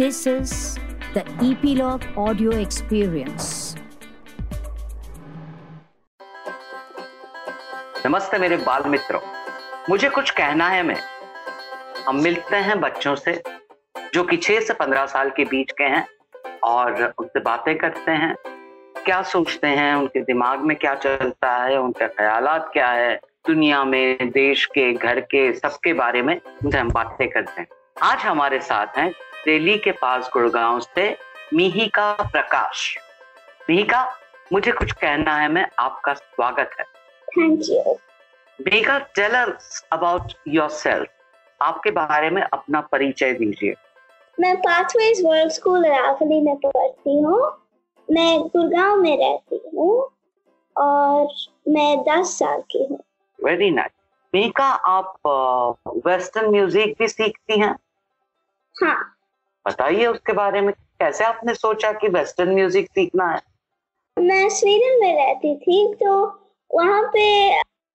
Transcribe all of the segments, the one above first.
This is the Epilogue Audio Experience. नमस्ते मेरे बाल मित्रों। मुझे कुछ कहना है मैं। हम मिलते हैं बच्चों से, जो कि 6 से 15 साल के बीच के हैं और उनसे बातें करते हैं। क्या सोचते हैं, उनके दिमाग में क्या चलता है, उनके ख्याल क्या है, दुनिया में, देश के, घर के, सबके बारे में उनसे हम बातें करते हैं। आज हमारे साथ हैं दिल्ली के पास गुड़गांव से मिहिका प्रकाश। मिहिका मुझे कुछ कहना है मैं आपका स्वागत है। Thank you Mihika tell us about yourself आपके बारे में अपना परिचय दीजिए। मैं पाथवेज वर्ल्ड स्कूल रावली में पढ़ती हूँ। मैं गुड़गांव में रहती हूँ और मैं दस साल की हूँ। वेरी नाइस मिहिका आप वेस्टर्न म्यूज़िक भी सीखती हैं? हाँ। बताइए उसके बारे में कैसे आपने सोचा कि वेस्टर्न म्यूज़िक सीखना है? मैं स्वीडन में रहती थी तो वहाँ पे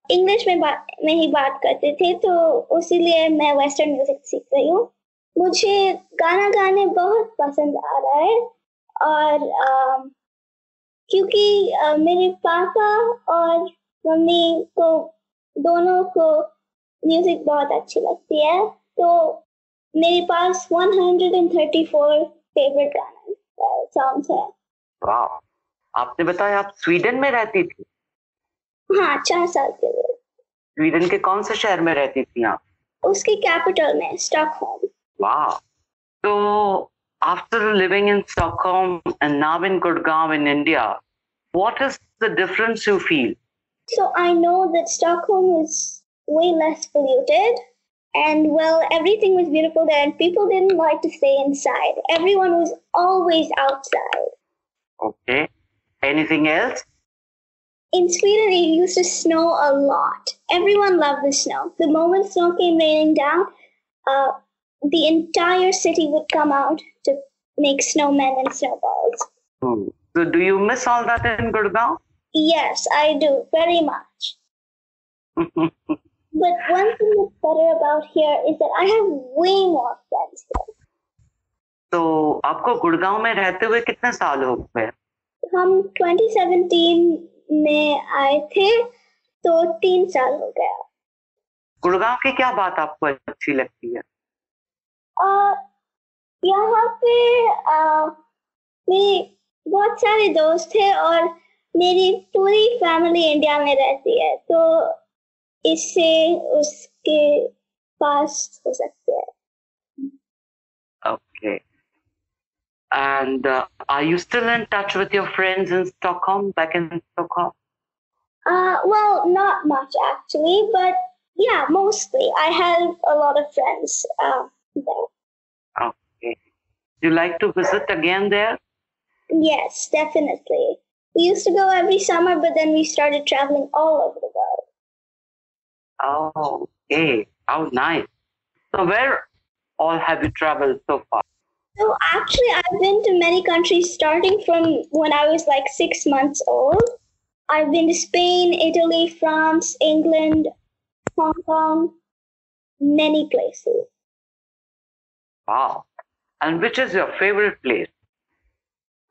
इंग्लिश में बात में ही बात करते थे तो इसीलिए मैं वेस्टर्न म्यूज़िक सीख रही हूँ। मुझे गाना गाने बहुत पसंद आ रहा है और आ, क्योंकि आ, मेरे पापा और मम्मी को दोनों को म्यूज़िक बहुत अच्छी लगती है तो मेरे पास 134 फेवरेट गाना सॉन्ग्स है वाह आपने बताया आप स्वीडन में रहती थी हाँ चार साल के लिए स्वीडन के कौन से शहर में रहती थी आप उसकी कैपिटल में Stockholm Wow. So, after living in Stockholm and now in Gurgaon in India, what is the difference you feel? So I know that Stockholm is way less polluted and well everything was beautiful there and people didn't like to stay inside. Everyone was always outside. Okay. Anything else? In Sweden it used to snow a lot. Everyone loved the snow. The moment snow came raining down, uh, the entire city would come out to make snowmen and snowballs. Hmm. So, do you miss all that in Gurgaon? Yes, I do very much. But one thing that's better about here is that I have way more friends here. तो आपको गुड़गांव में रहते हुए कितने साल हो गए? हम 2017 में आए थे तो तीन साल हो गया। गुड़गांव की क्या बात आपको अच्छी लगती है? और यहाँ पे आ, मेरे बहुत सारे दोस्त हैं और मेरी पूरी फैमिली इंडिया में रहती है तो इससे उसके पास हो सकते हैं Okay. And uh, are you still in touch with your friends in Stockholm, back in Stockholm? Uh, well, not much actually, but yeah, mostly. I have a lot of friends uh, there. Okay. Do you like to visit again there? Yes, definitely. We used to go every summer, but then we started traveling all over the world. Oh, okay. How nice. So, where all have you traveled so far? So actually, I've been to many countries starting from when I was like six months old. I've been to Spain, Italy, France, England, Hong Kong, many places. Wow. And which is your favorite place?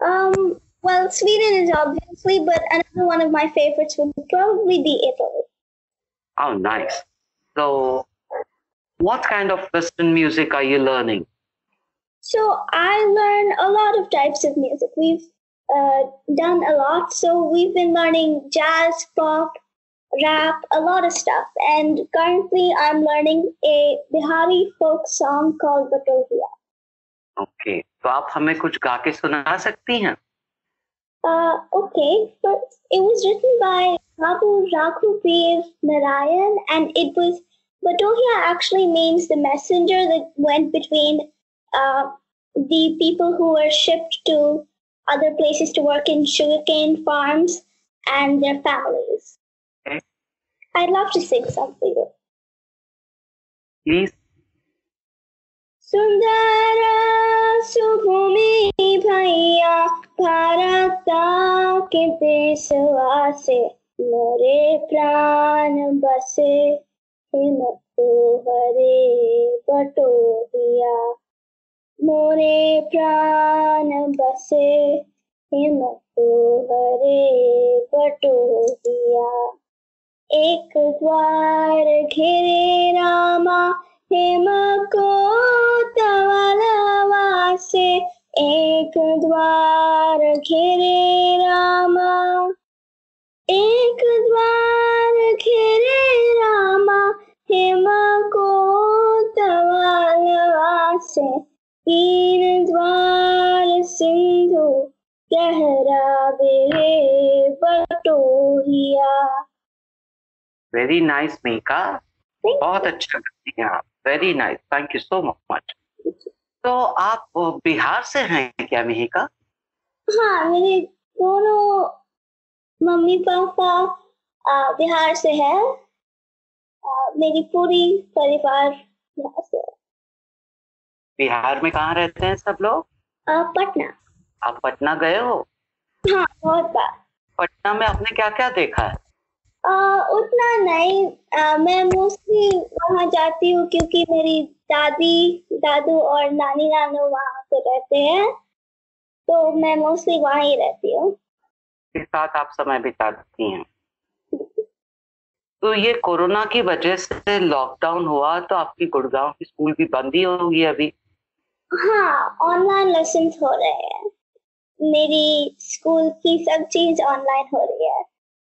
Um, well, Sweden is obviously, but another one of my favorites would probably be Italy. Oh, nice. So, what kind of Western music are you learning? So, I learn a lot of types of music. We've uh, done a lot. So, we've been learning jazz, pop, rap, a lot of stuff. And currently, I'm learning a Bihari folk song called Batohia. Okay. So, आप हमें कुछ गा सुना सकती हैं uh, okay, first it was written by Babu Raghuveer Narayan, and it was Batohia actually means the messenger that went between uh, the people who were shipped to other places to work in sugarcane farms and their families. Okay. I'd love to sing some for you. Please सुंदर सुभूमि भैया भारता के देशवासे, मोरे प्राण बसे him हरे बटोहिया मोरे प्राण बसे him को हरे बटोहिया एक द्वार घेरे रामा हेम को तवलवासे एक द्वार घेरे रामा। एक द्वार घेरे रामा हेम को तवलवासे तीन द्वार सिंधु, गहरावे बटोहिया। वेरी नाइस मीका बहुत अच्छा करती हैं आप। Very nice thank you so much तो आप बिहार से हैं क्या मिहिका? हाँ मेरे दोनों मम्मी पापा बिहार से है। मेरी पूरी परिवार बिहार से है। बिहार में कहाँ रहते हैं सब लोग? पटना। आप पटना गए हो? हाँ बहुत बार। पटना में आपने क्या क्या देखा है? आ, उतना नहीं। आ, मैं मोस्टली वहाँ जाती हूँ क्योंकि मेरी दादी दादू और नानी नानू वहाँ पे रहते हैं तो मैं मोस्टली वहाँ ही रहती हूँ। के साथ आप समय बिताती हैं? तो ये कोरोना की वजह से लॉकडाउन हुआ तो आपकी गुड़गांव की स्कूल भी बंद ही होगी अभी? हाँ ऑनलाइन लेसन हो रहे हैं। मेरी स्कूल की सब चीज़ ऑनलाइन हो रही है।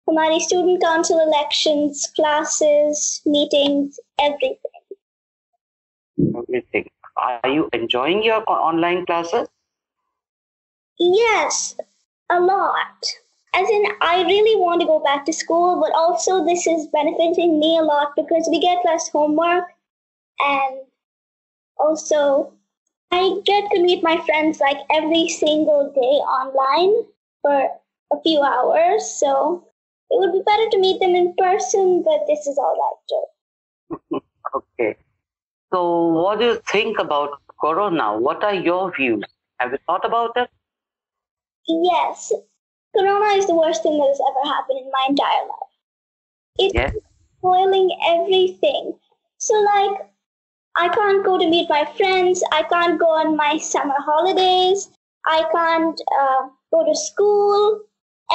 हमारी student council elections classes meetings everything Everything. Are you enjoying your online classes? Yes, a lot. As in, I really want to go back to school, but also this is benefiting me a lot because we get less homework and also I get to meet my friends like every single day online for a few hours. So it would be better to meet them in person, but this is all right too. Okay. So, what do you think about Corona? What are your views? Have you thought about it? Yes, Corona is the worst thing that has ever happened in my entire life. It's Yes. spoiling everything. So, like, I can't go to meet my friends. I can't go on my summer holidays. I can't uh, go to school.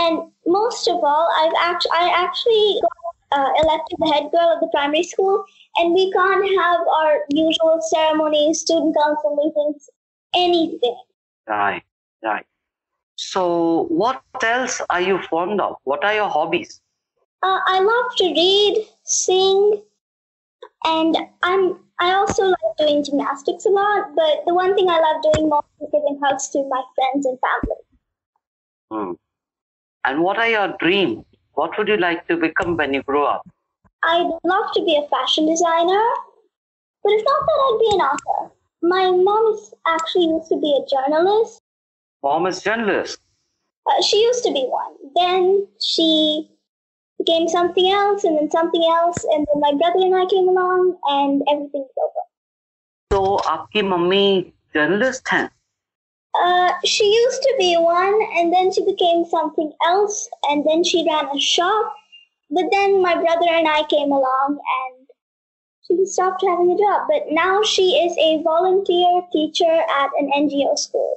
And most of all, I've actually I actually got uh, elected the head girl of the primary school, and we can't have our usual ceremonies, student council meetings, anything. Right, right. So, what else are you fond of? What are your hobbies? Uh, I love to read, sing, and I'm I also like doing gymnastics a lot. But the one thing I love doing most is giving hugs to my friends and family. Hmm. And what are your dreams? What would you like to become when you grow up? I'd love to be a fashion designer, but it's not that I'd be an author. My mom is actually used to be a journalist. Mom is journalist. Uh, she used to be one. Then she became something else, and then something else, and then my brother and I came along, and everything's over. तो आपकी mummy journalist हैं Uh, she used to be one, and then she became something else, and then she ran a shop. But then my brother and I came along, and she stopped having a job. But now she is a volunteer teacher at an NGO school.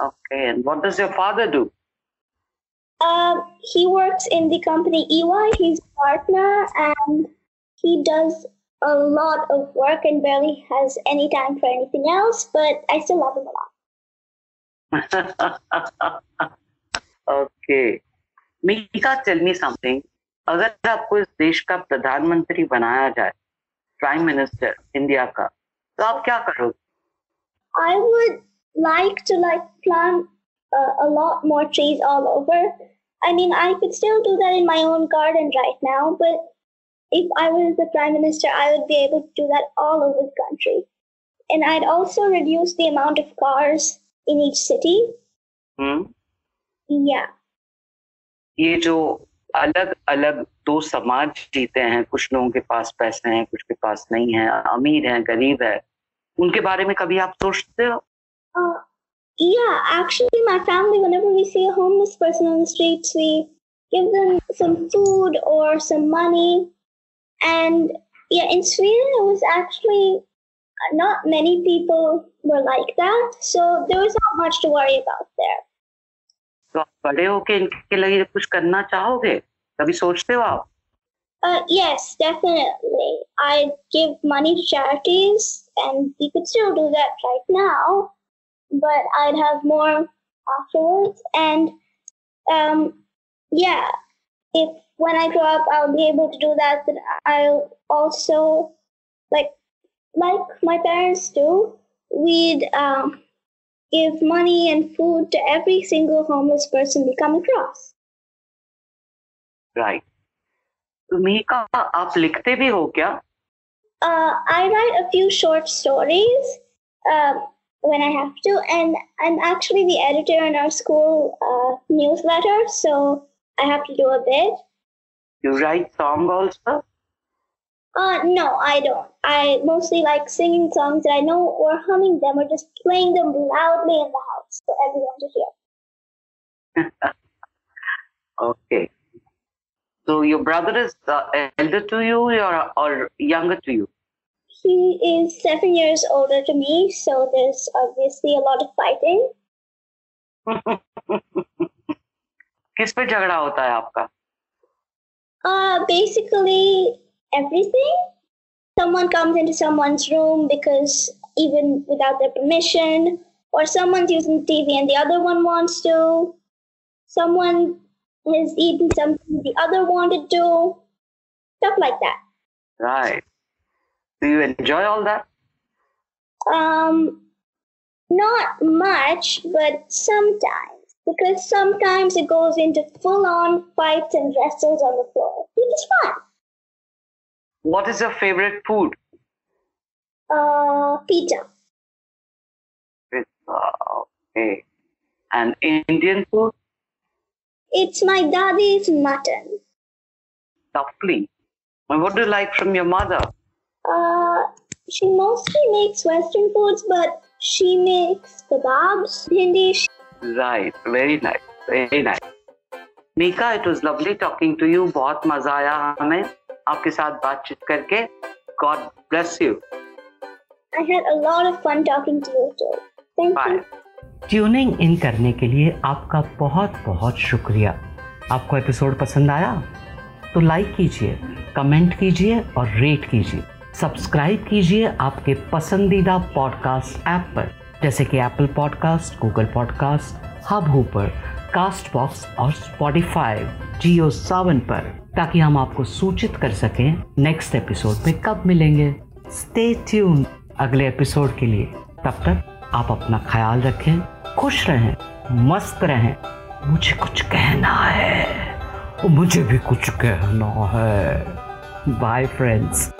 Okay, and what does your father do? Um, he works in the company EY. He's a partner, and he does a lot of work and barely has any time for anything else. But I still love him a lot. okay. Mika tell me something अगर आपको इस देश का प्रधानमंत्री बनाया जाए prime minister India का तो आप क्या करोगे I would like to like plant uh, a lot more trees all over. I mean, I could still do that in my own garden right now, but if I was the prime minister, I would be able to do that all over the country. And I'd also reduce the amount of cars in each city. Hmm Yeah. ये जो अलग अलग दो समाज जीते हैं कुछ लोगों के पास पैसे हैं कुछ के पास नहीं है अमीर है गरीब है उनके बारे में कभी आप सोचते हो Uh, yeah, actually, my family, whenever we see a homeless person on the streets, we give them some food or some money. And yeah, in Sweden, it was actually not many people were like that, so there was not much to worry about there. तो आप बड़े होके इनके लिए कुछ करना चाहोगे कभी सोचते हो आप Uh, yes, definitely. I give money to charities, and we could still do that right now, but I'd have more afterwards. And um, yeah, if when I grow up, I'll be able to do that. Then I'll also like like my parents do. We'd um, give money and food to every single homeless person we come across. Right तो मीका आप लिखते भी हो क्या Uh, I write a few short stories um, when I have to, and I'm actually the editor in our school uh, newsletter, so I have to do a bit. You right song also Uh, no, I don't. I mostly like singing songs that I know or humming them or just playing them loudly in the house for everyone to hear. okay so your brother is uh, elder to you or, or younger to you He is seven years older to me, so there's obviously a lot of fighting. किस पे झगड़ा होता है आपका Uh, basically everything. Someone comes into someone's room because even without their permission, or someone's using the TV and the other one wants to. Someone has eaten something the other wanted to. Stuff like that. right do you enjoy all that Um, not much, but sometimes. Because sometimes it goes into full on fights and wrestles on the floor, which is fun. what is your favorite food Uh, pizza. uh, okay and indian food It's my daddy's mutton. lovely and what do you like from your mother Uh, she mostly makes Western foods, but she makes kebabs, hindi. Right, very nice, very nice. Mika it was lovely talking to you बहुत मजा आया हमें आपके साथ बातचीत करके god bless you I had a lot of fun talking to you too. Thank bye you. Tuning in करने के लिए आपका बहुत बहुत शुक्रिया। आपको एपिसोड पसंद आया? तो लाइक कीजिए कमेंट कीजिए और रेट कीजिए। सब्सक्राइब कीजिए आपके पसंदीदा पॉडकास्ट ऐप पर। जैसे कि Apple podcast Google podcast Hubhopper Castbox और स्पॉटिफाई जियो सावन पर, ताकि हम आपको सूचित कर सकें नेक्स्ट एपिसोड में कब मिलेंगे। स्टे ट्यून अगले एपिसोड के लिए तब तक आप अपना ख्याल रखें, खुश रहें, मस्त रहें। मुझे कुछ कहना है। मुझे भी कुछ कहना है। Bye friends